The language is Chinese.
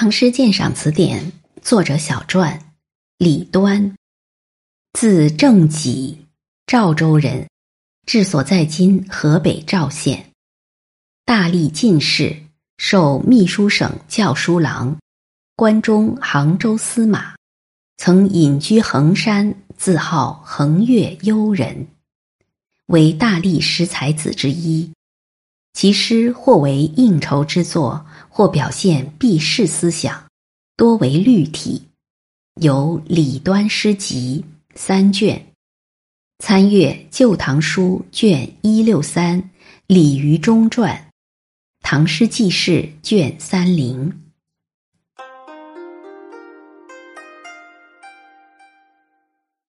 唐诗鉴赏词典》作者小传，李端，字正己，赵州人，治所在今河北赵县，大历进士，授秘书省校书郎，关中杭州司马，曾隐居衡山，自号衡岳幽人，为大历十才子之一。其诗或为应酬之作，或表现避世思想，多为律体，有《李端诗集》三卷，参阅《旧唐书》卷一六三《李渔中传》，《唐诗纪事》卷三零。